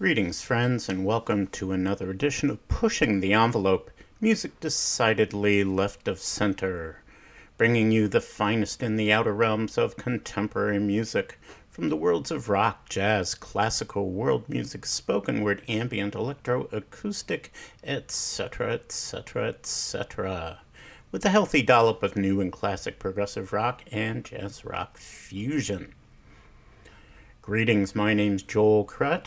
Greetings, friends, and welcome to another edition of Pushing the Envelope Music Decidedly Left of Center, bringing you the finest in the outer realms of contemporary music from the worlds of rock, jazz, classical, world music, spoken word, ambient, electro, acoustic, etc., etc., etc., with a healthy dollop of new and classic progressive rock and jazz rock fusion. Greetings, my name's Joel Krut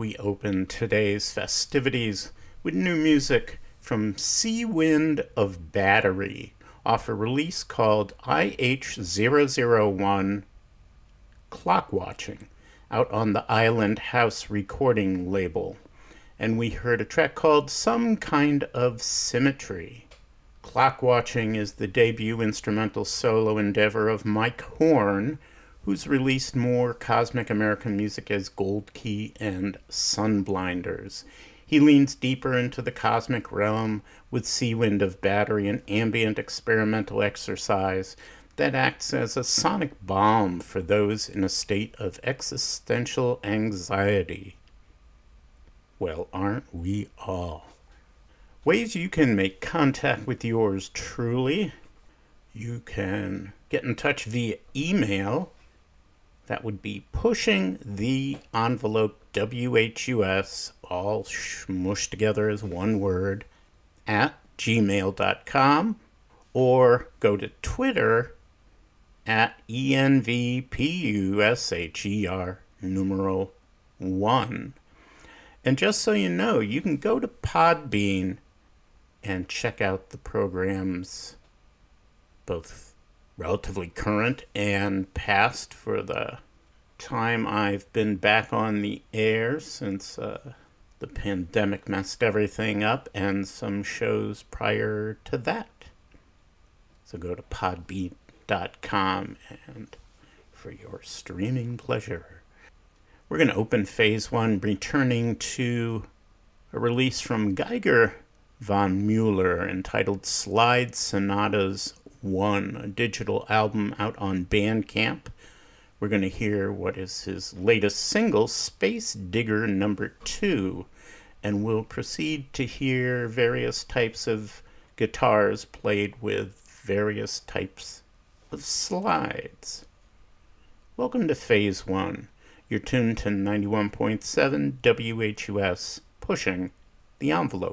we open today's festivities with new music from Sea Wind of Battery off a release called IH001 Clock Watching out on the Island House recording label. And we heard a track called Some Kind of Symmetry. Clock Watching is the debut instrumental solo endeavor of Mike Horn who's released more cosmic American music as Gold Key and Sunblinders. He leans deeper into the cosmic realm with Sea Wind of Battery, an ambient experimental exercise that acts as a sonic balm for those in a state of existential anxiety. Well, aren't we all? Ways you can make contact with yours truly. You can get in touch via email that would be pushing the envelope WHUS, all smushed together as one word, at gmail.com, or go to Twitter at ENVPUSHER numeral 1. And just so you know, you can go to Podbean and check out the programs both relatively current and past for the time I've been back on the air since uh, the pandemic messed everything up, and some shows prior to that. So go to podbean.com and for your streaming pleasure. We're going to open phase one, returning to a release from Geiger von Mueller entitled Slide Sonatas one, a digital album out on Bandcamp. We're going to hear what is his latest single, Space Digger Number Two, and we'll proceed to hear various types of guitars played with various types of slides. Welcome to Phase One. You're tuned to 91.7 WHUS, pushing the envelope.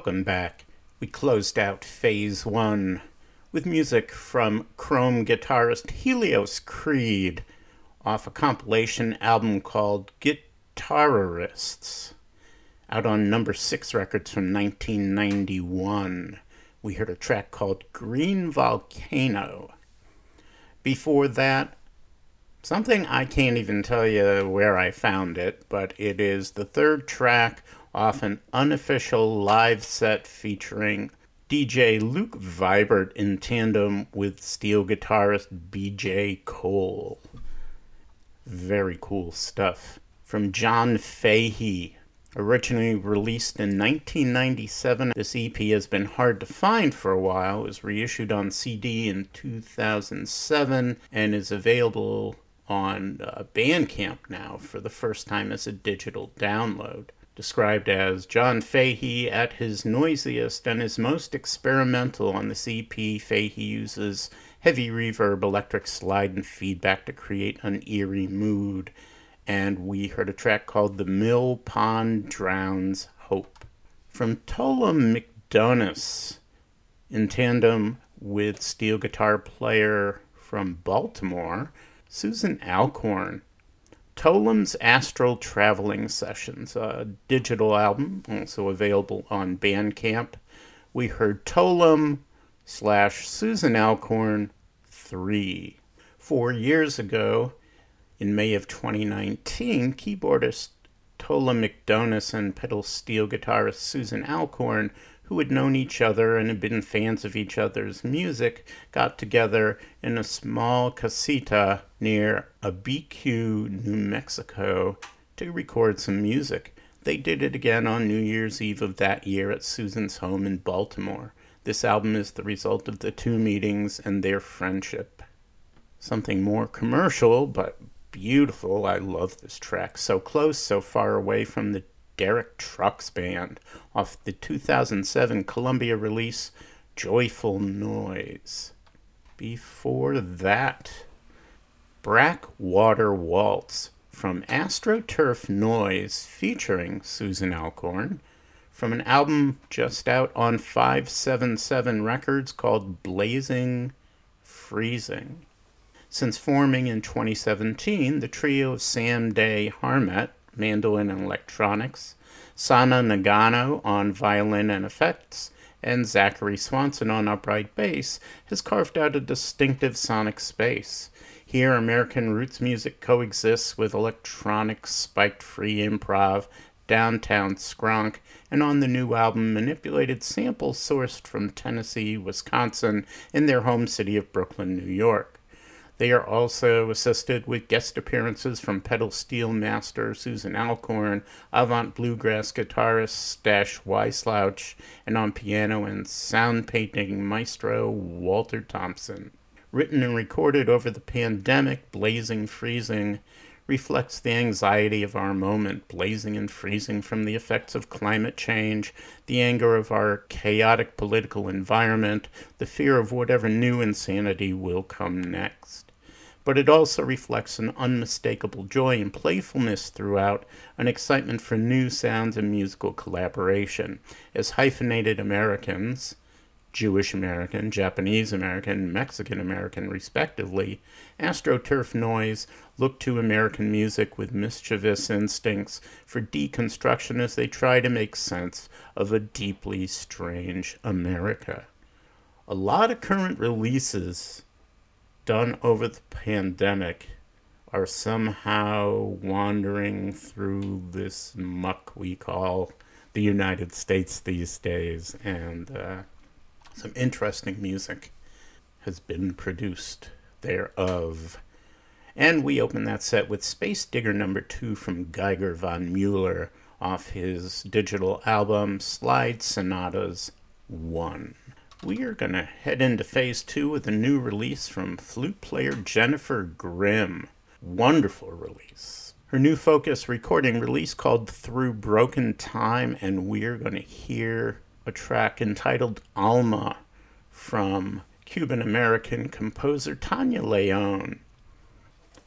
Welcome back. We closed out phase one with music from Chrome guitarist Helios Creed off a compilation album called Guitarists, out on number six records from 1991. We heard a track called Green Volcano. Before that, something I can't even tell you where I found it, but it is the third track off an unofficial live set featuring DJ Luke Vibert in tandem with steel guitarist BJ Cole. Very cool stuff. From John Fahey. Originally released in 1997, this EP has been hard to find for a while. It was reissued on CD in 2007 and is available on uh, Bandcamp now for the first time as a digital download described as John Fahey at his noisiest and his most experimental on the CP. Fahey uses heavy reverb, electric slide, and feedback to create an eerie mood. And we heard a track called The Mill Pond Drowns Hope. From Thollem McDonas, in tandem with steel guitar player from Baltimore, Susan Alcorn. Thollem's Astral Traveling Sessions, a digital album, also available on Bandcamp. We heard Tolem slash Susan Alcorn 3. Four years ago, in May of 2019, keyboardist Thollem McDonas and pedal steel guitarist Susan Alcorn who had known each other and had been fans of each other's music, got together in a small casita near Abiquiu, New Mexico, to record some music. They did it again on New Year's Eve of that year at Susan's home in Baltimore. This album is the result of the two meetings and their friendship. Something more commercial, but beautiful. I love this track. So close, so far away from the Derek Trucks Band off the 2007 Columbia release Joyful Noise. Before that, Brackwater Waltz from AstroTurf Noise featuring Susan Alcorn from an album just out on 577 Records called Blazing Freezing. Since forming in 2017, the trio of Sam Day Harmet mandolin and electronics, Sana Nagano on violin and effects, and Zachary Swanson on upright bass, has carved out a distinctive sonic space. Here, American roots music coexists with electronic, spiked free improv, downtown skronk, and on the new album, manipulated samples sourced from Tennessee, Wisconsin, and their home city of Brooklyn, New York. They are also assisted with guest appearances from pedal steel master Susan Alcorn, avant bluegrass guitarist Stash Wyslouch, and on piano and sound painting maestro Walter Thompson. Written and recorded over the pandemic, Blazing Freezing reflects the anxiety of our moment, blazing and freezing from the effects of climate change, the anger of our chaotic political environment, the fear of whatever new insanity will come next but it also reflects an unmistakable joy and playfulness throughout, an excitement for new sounds and musical collaboration. As hyphenated Americans, Jewish American, Japanese American, Mexican American, respectively, AstroTurf Noise look to American music with mischievous instincts for deconstruction as they try to make sense of a deeply strange America. A lot of current releases done over the pandemic are somehow wandering through this muck we call the United States these days, and uh, some interesting music has been produced thereof. And we open that set with Space Digger number two from Geiger von Mueller off his digital album Slide Sonatas 1 we are going to head into phase two with a new release from flute player Jennifer Grim. Wonderful release. Her new focus recording release called Through Broken Time, and we're going to hear a track entitled Alma from Cuban American composer Tania León.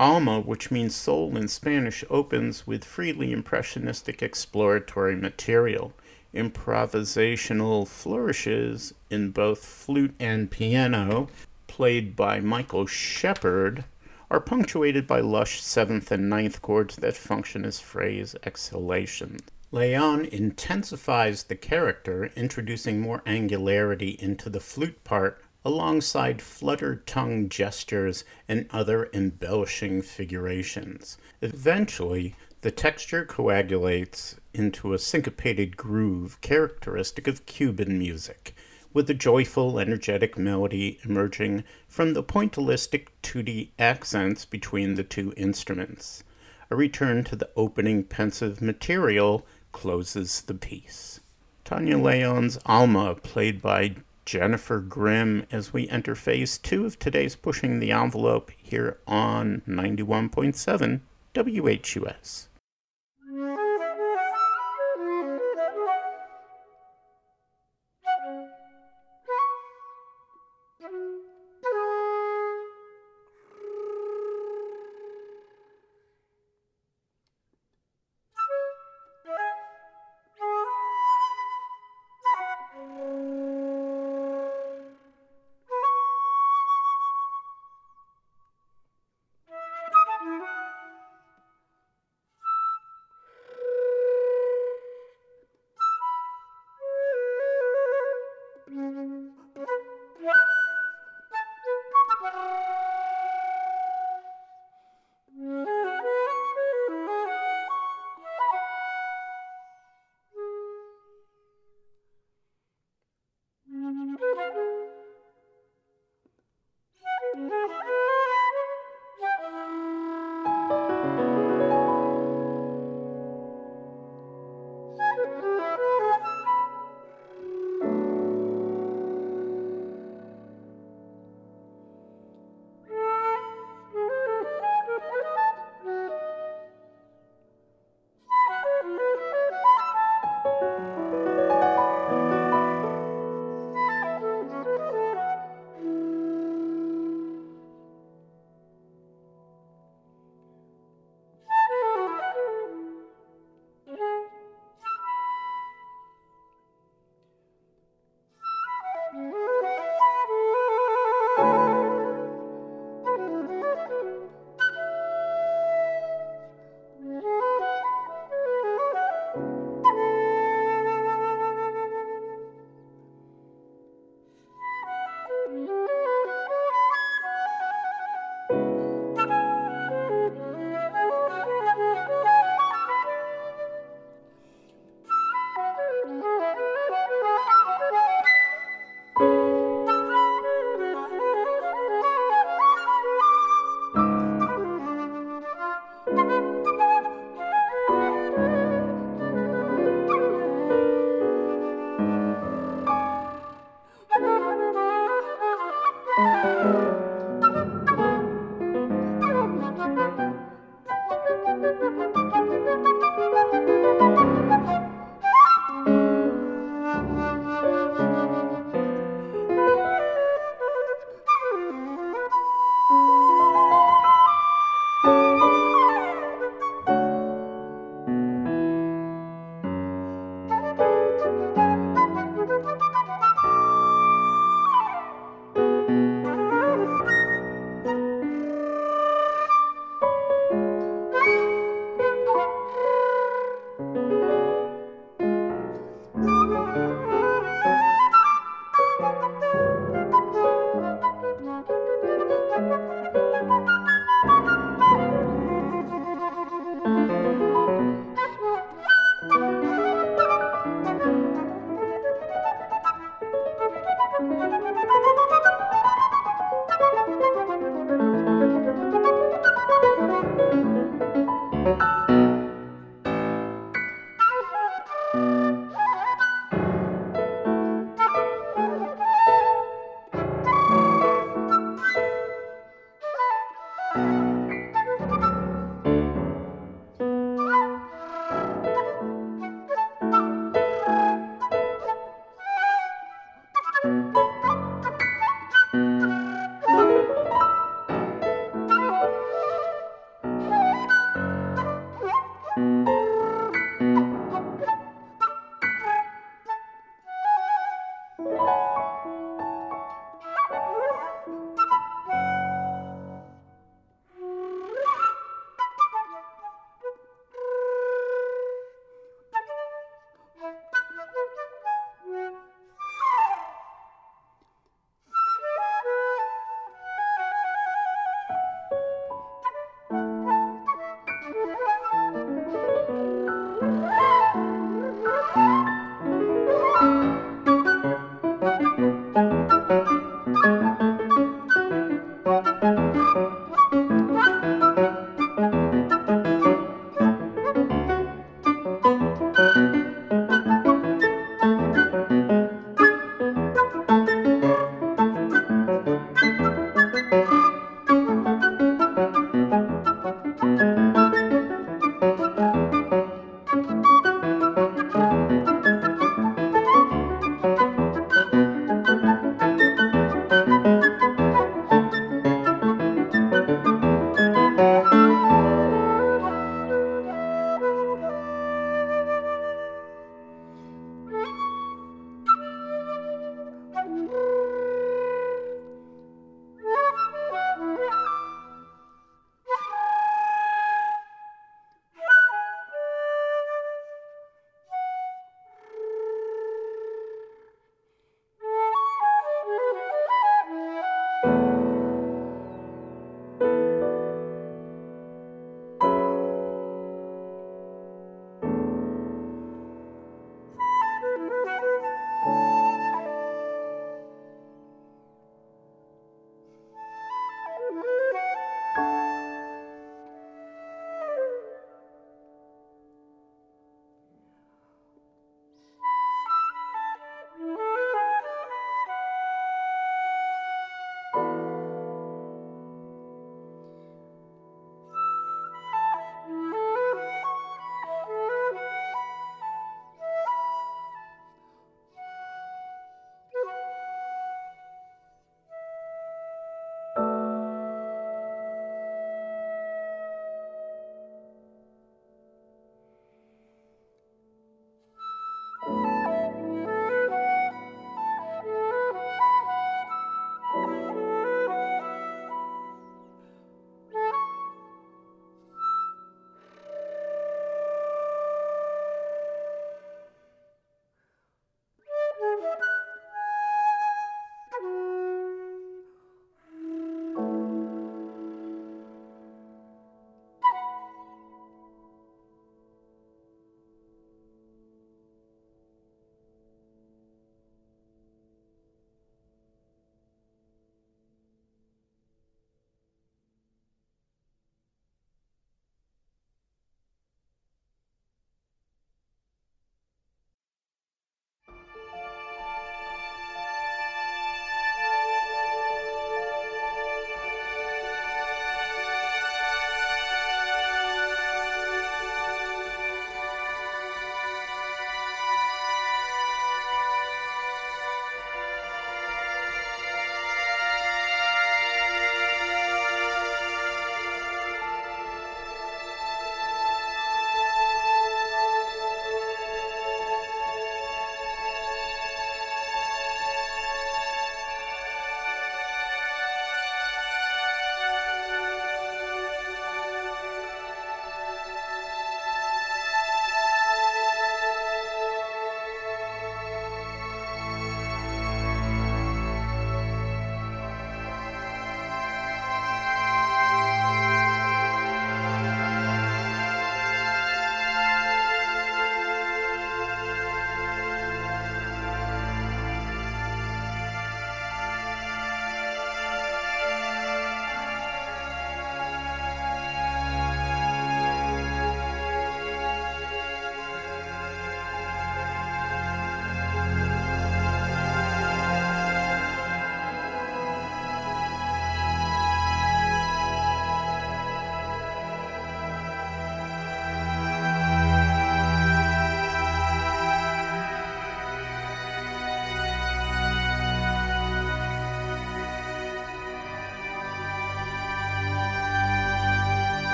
Alma, which means soul in Spanish, opens with freely impressionistic exploratory material improvisational flourishes in both flute and piano, played by Michael Shepard, are punctuated by lush seventh and ninth chords that function as phrase exhalations. León intensifies the character, introducing more angularity into the flute part alongside fluttered tongue gestures and other embellishing figurations. Eventually, the texture coagulates into a syncopated groove characteristic of Cuban music, with a joyful, energetic melody emerging from the pointillistic tutti accents between the two instruments. A return to the opening pensive material closes the piece. Tania León's Alma, played by Jennifer Grim, as we enter phase two of today's Pushing the Envelope here on 91.7 WHUS.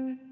Mm-hmm.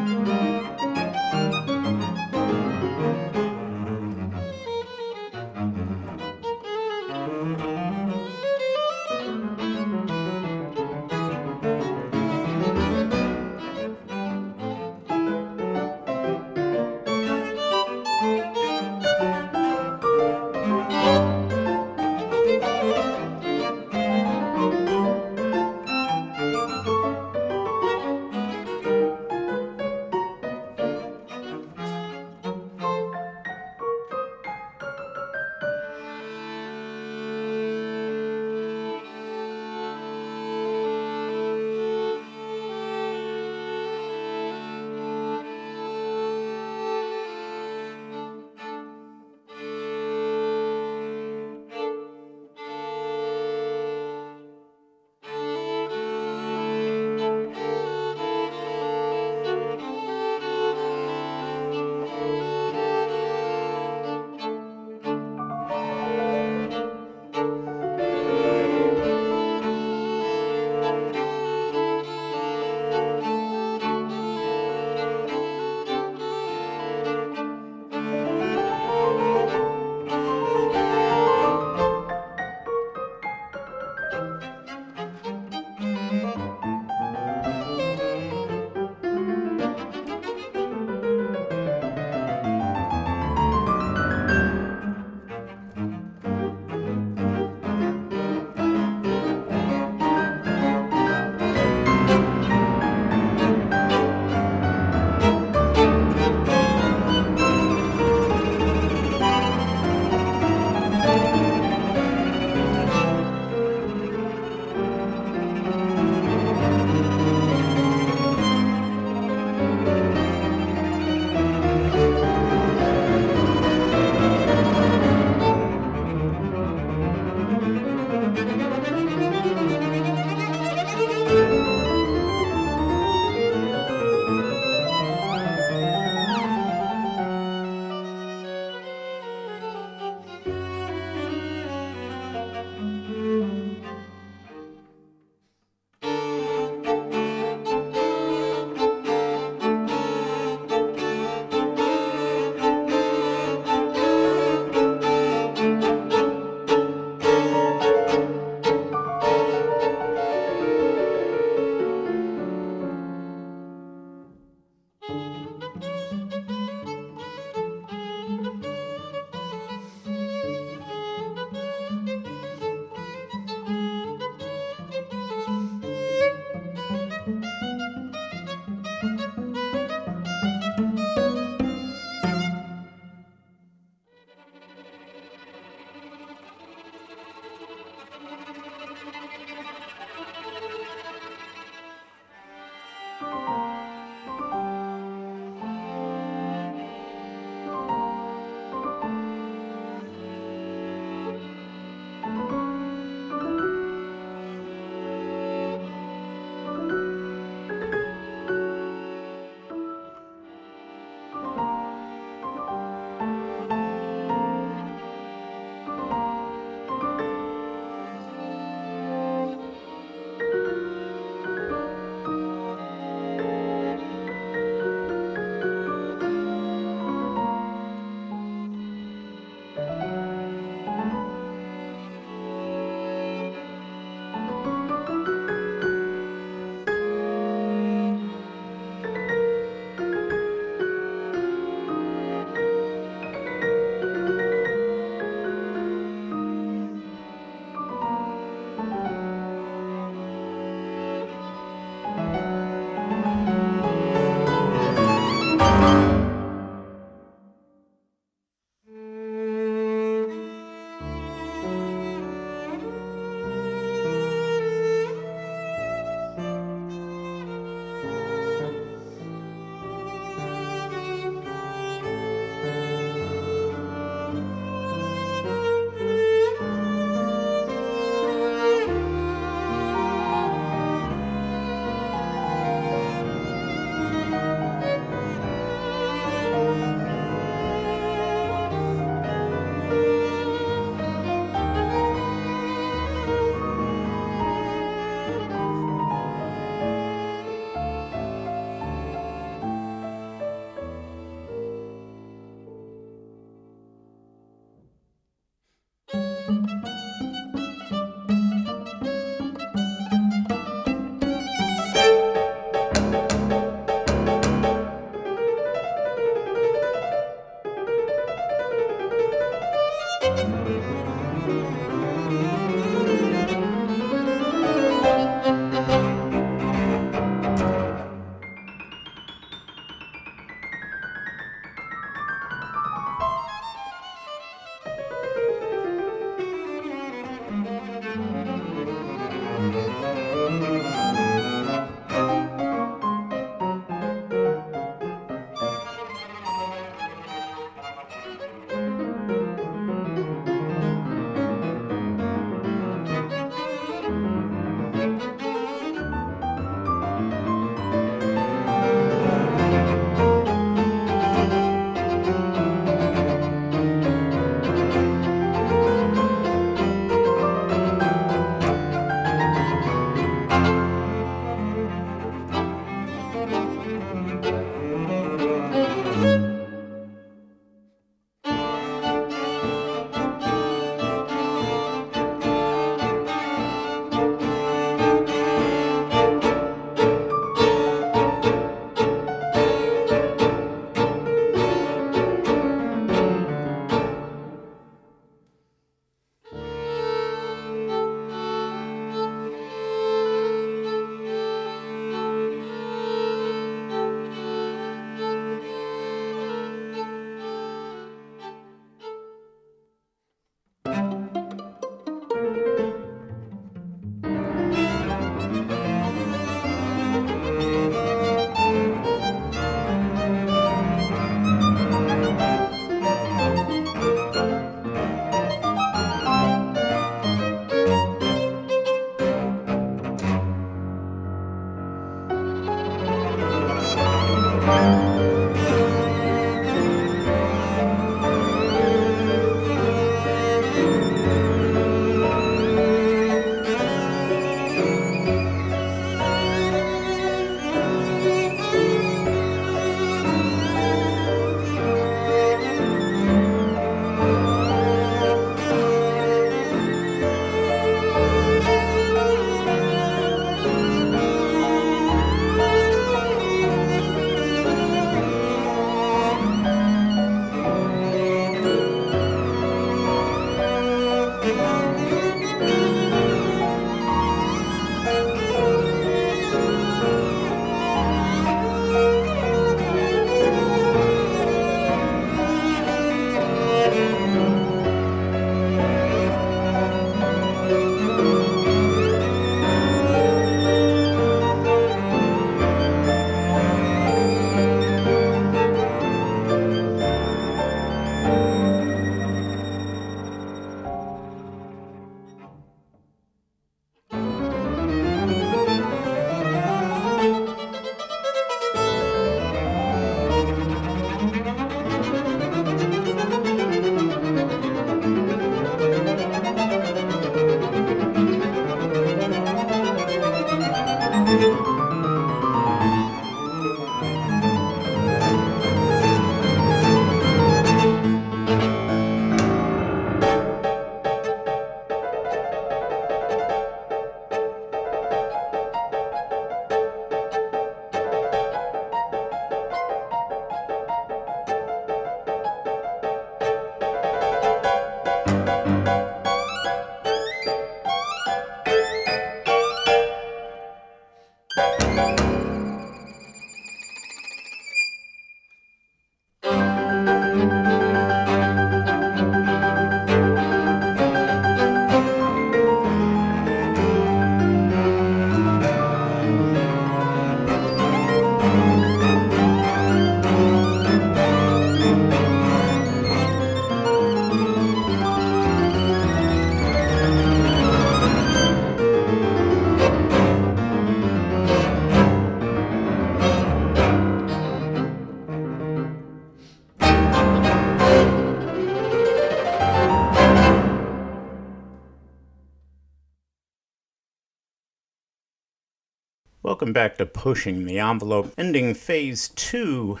Welcome back to Pushing the Envelope, ending phase two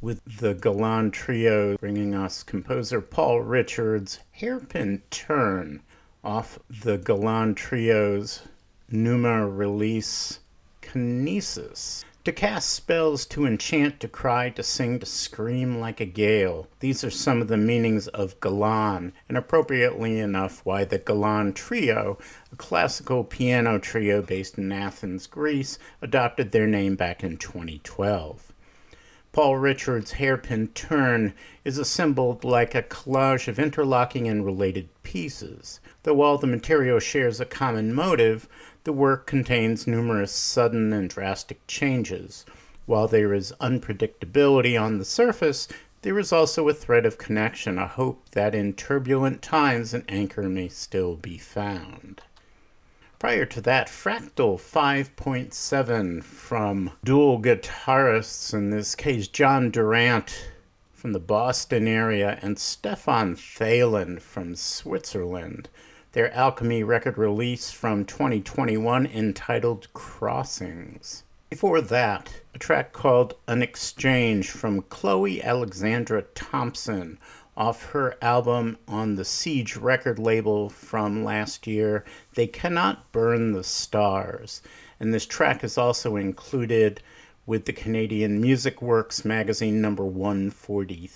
with the Galan Trio bringing us composer Paul Richards' Hairpin Turn off the Galan Trio's Numa release Kinesis. To cast spells, to enchant, to cry, to sing, to scream like a gale. These are some of the meanings of Galan, and appropriately enough, why the Galan Trio, a classical piano trio based in Athens, Greece, adopted their name back in 2012. Paul Richards' hairpin turn is assembled like a collage of interlocking and related pieces. Though while the material shares a common motive, the work contains numerous sudden and drastic changes. While there is unpredictability on the surface, there is also a thread of connection, a hope that in turbulent times an anchor may still be found. Prior to that, Fractal 5.7 from dual guitarists, in this case John Durant from the Boston area and Stefan Thalen from Switzerland their Alchemy record release from 2021 entitled Crossings. Before that, a track called An Exchange from Chloe Alexandra Thompson off her album on the Siege record label from last year, They Cannot Burn the Stars. And this track is also included with the Canadian Music Works magazine number 143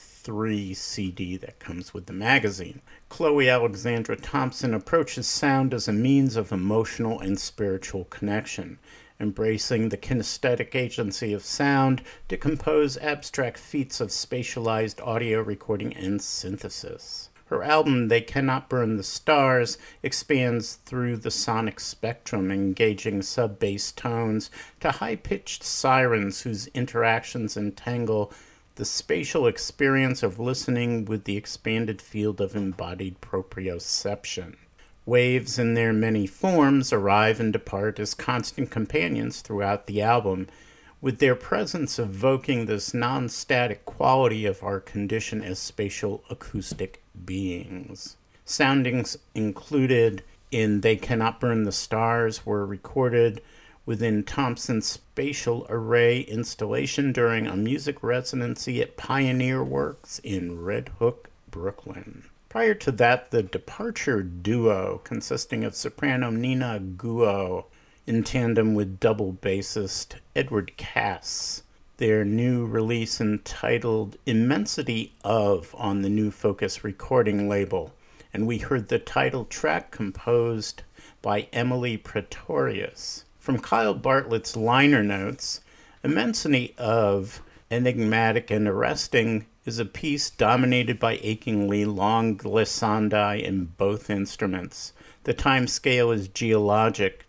CD that comes with the magazine. Chloe Alexandra Thompson approaches sound as a means of emotional and spiritual connection, embracing the kinesthetic agency of sound to compose abstract feats of spatialized audio recording and synthesis. Her album, They Cannot Burn the Stars, expands through the sonic spectrum, engaging sub bass tones to high pitched sirens whose interactions entangle the spatial experience of listening with the expanded field of embodied proprioception. Waves in their many forms arrive and depart as constant companions throughout the album, with their presence evoking this non static quality of our condition as spatial acoustic beings. Soundings included in They Cannot Burn the Stars were recorded within Thompson's spatial array installation during a music residency at Pioneer Works in Red Hook, Brooklyn. Prior to that, the Departure duo, consisting of soprano Nina Guo in tandem with double bassist Edward Cass, their new release entitled Immensity of on the New Focus recording label. And we heard the title track composed by Emily Praetorius. From Kyle Bartlett's liner notes, Immensity of Enigmatic and Arresting is a piece dominated by achingly long glissandi in both instruments. The time scale is geologic,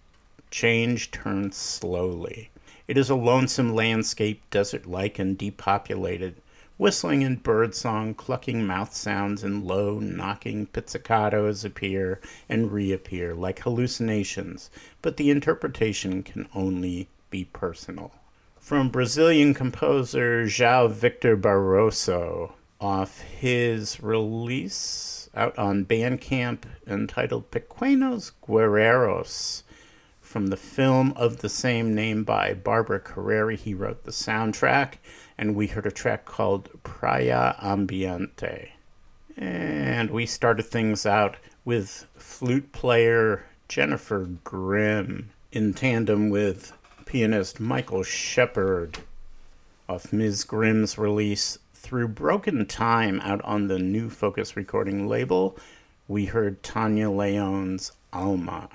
change turns slowly. It is a lonesome landscape, desert like and depopulated. Whistling and birdsong, clucking mouth sounds, and low, knocking pizzicatos appear and reappear like hallucinations, but the interpretation can only be personal. From Brazilian composer João Victor Barroso, off his release out on Bandcamp entitled Pequenos Guerreiros, from the film of the same name by Barbara Carrere. He wrote the soundtrack, and we heard a track called Praia Ambiente. And we started things out with flute player Jennifer Grim in tandem with pianist Michael Shepard off Ms. Grim's release Through Broken Time out on the New Focus recording label. We heard Tania León's Alma.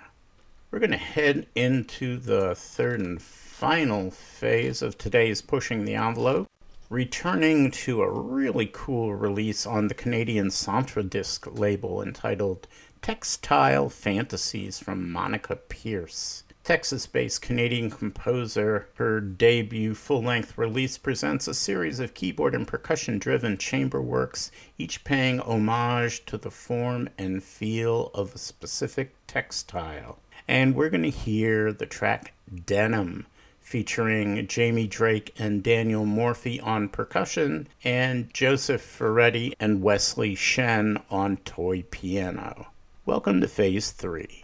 We're going to head into the third and final phase of today's Pushing the Envelope, returning to a really cool release on the Canadian Centredisc label entitled Textile Fantasies from Monica Pearce. Texas based Canadian composer, her debut full length release presents a series of keyboard and percussion driven chamber works, each paying homage to the form and feel of a specific textile. And we're going to hear the track Denim featuring Jamie Drake and Daniel Morphy on percussion and Joseph Ferretti and Wesley Shen on toy piano. Welcome. To Phase 3.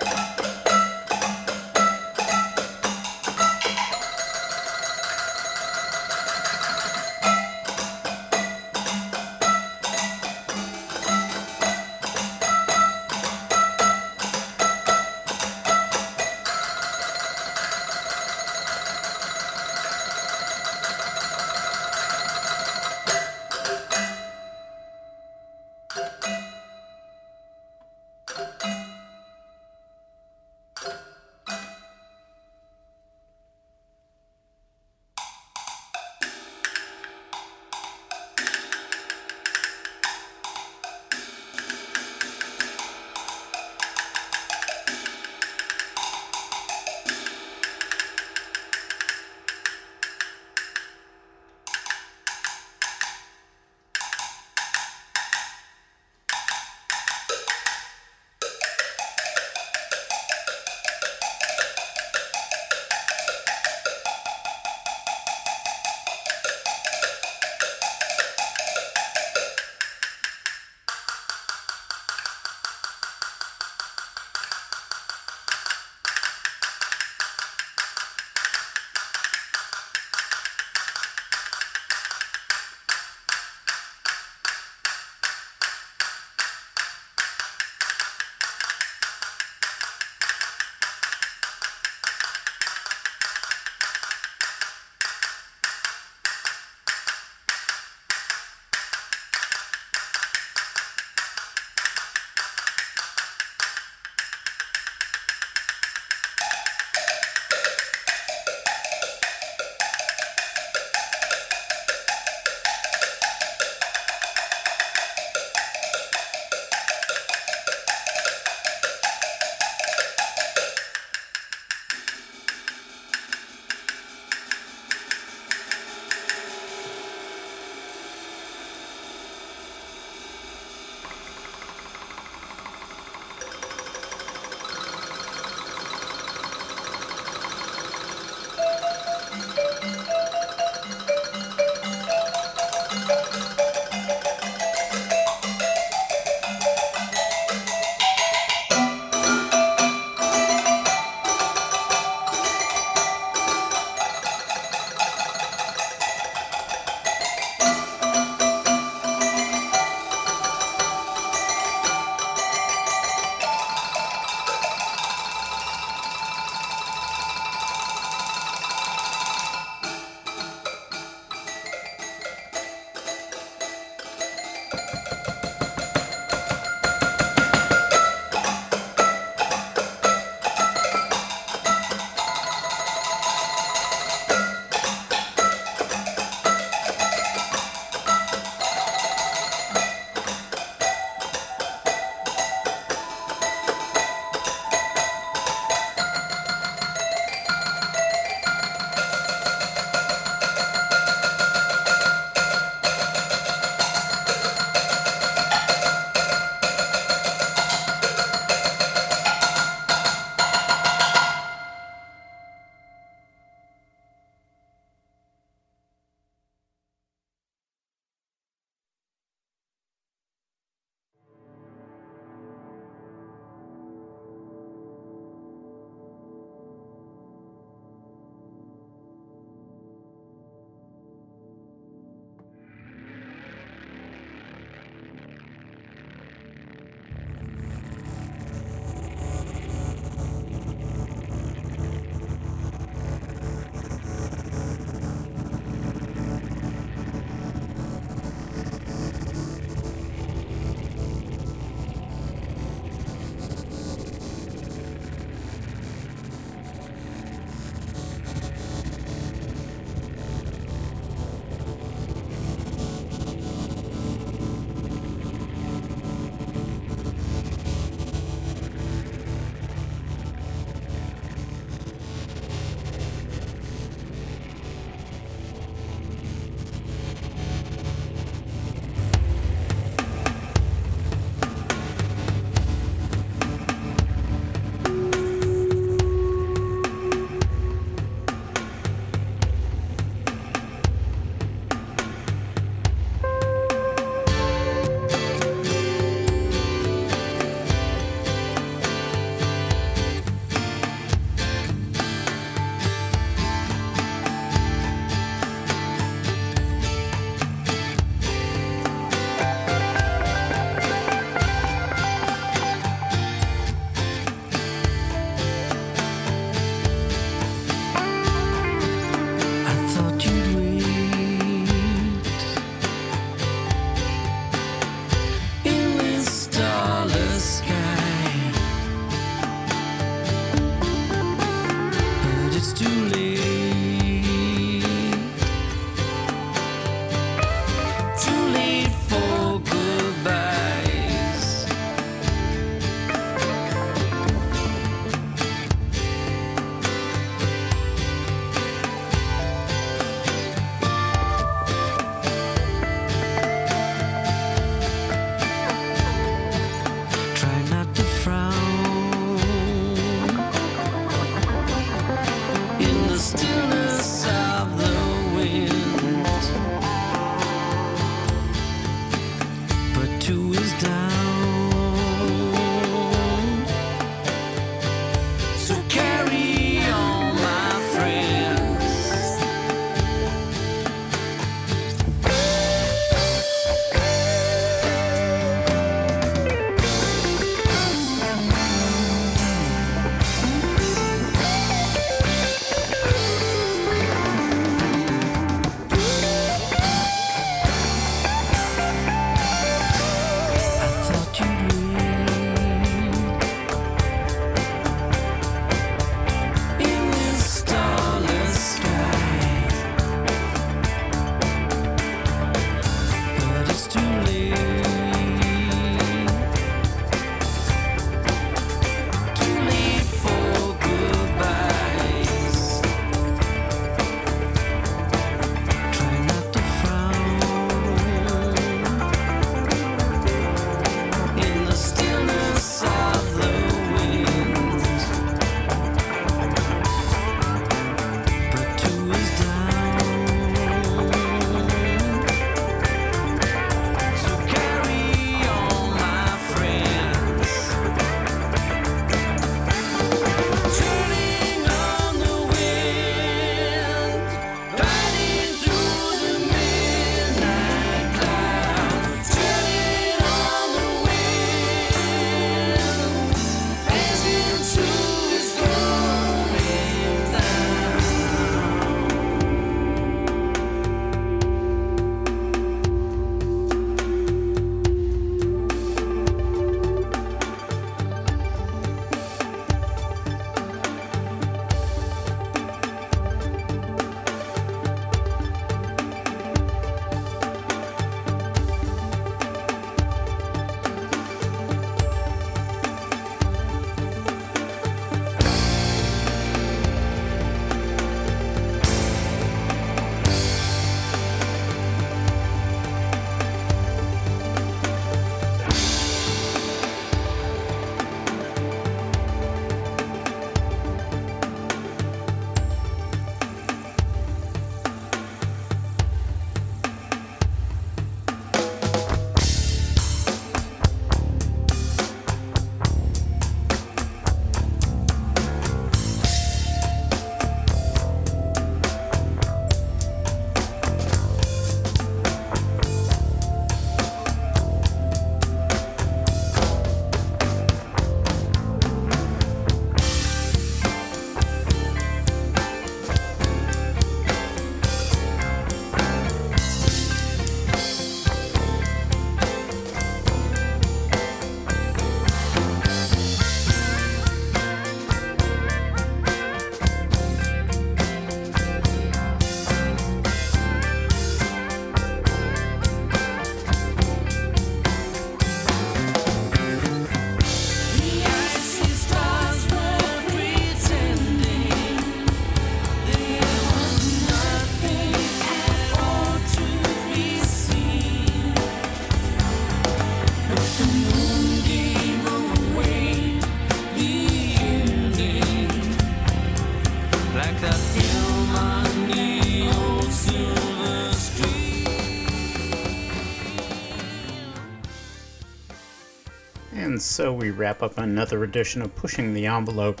So we wrap up another edition of Pushing the Envelope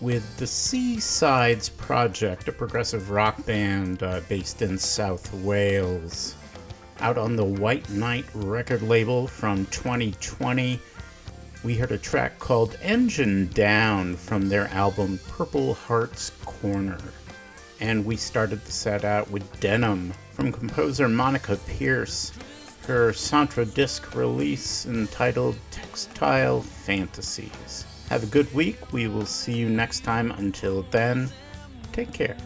with the Seasides Project, a progressive rock band uh, based in South Wales. Out on the White Knight record label from 2020, we heard a track called Engine Down from their album Purple Heart's Corner. And we started the set out with Denim from composer Monica Pearce, her Centredisc release entitled Textile Fantasies. Have a good week. We will see you next time. Until then, take care.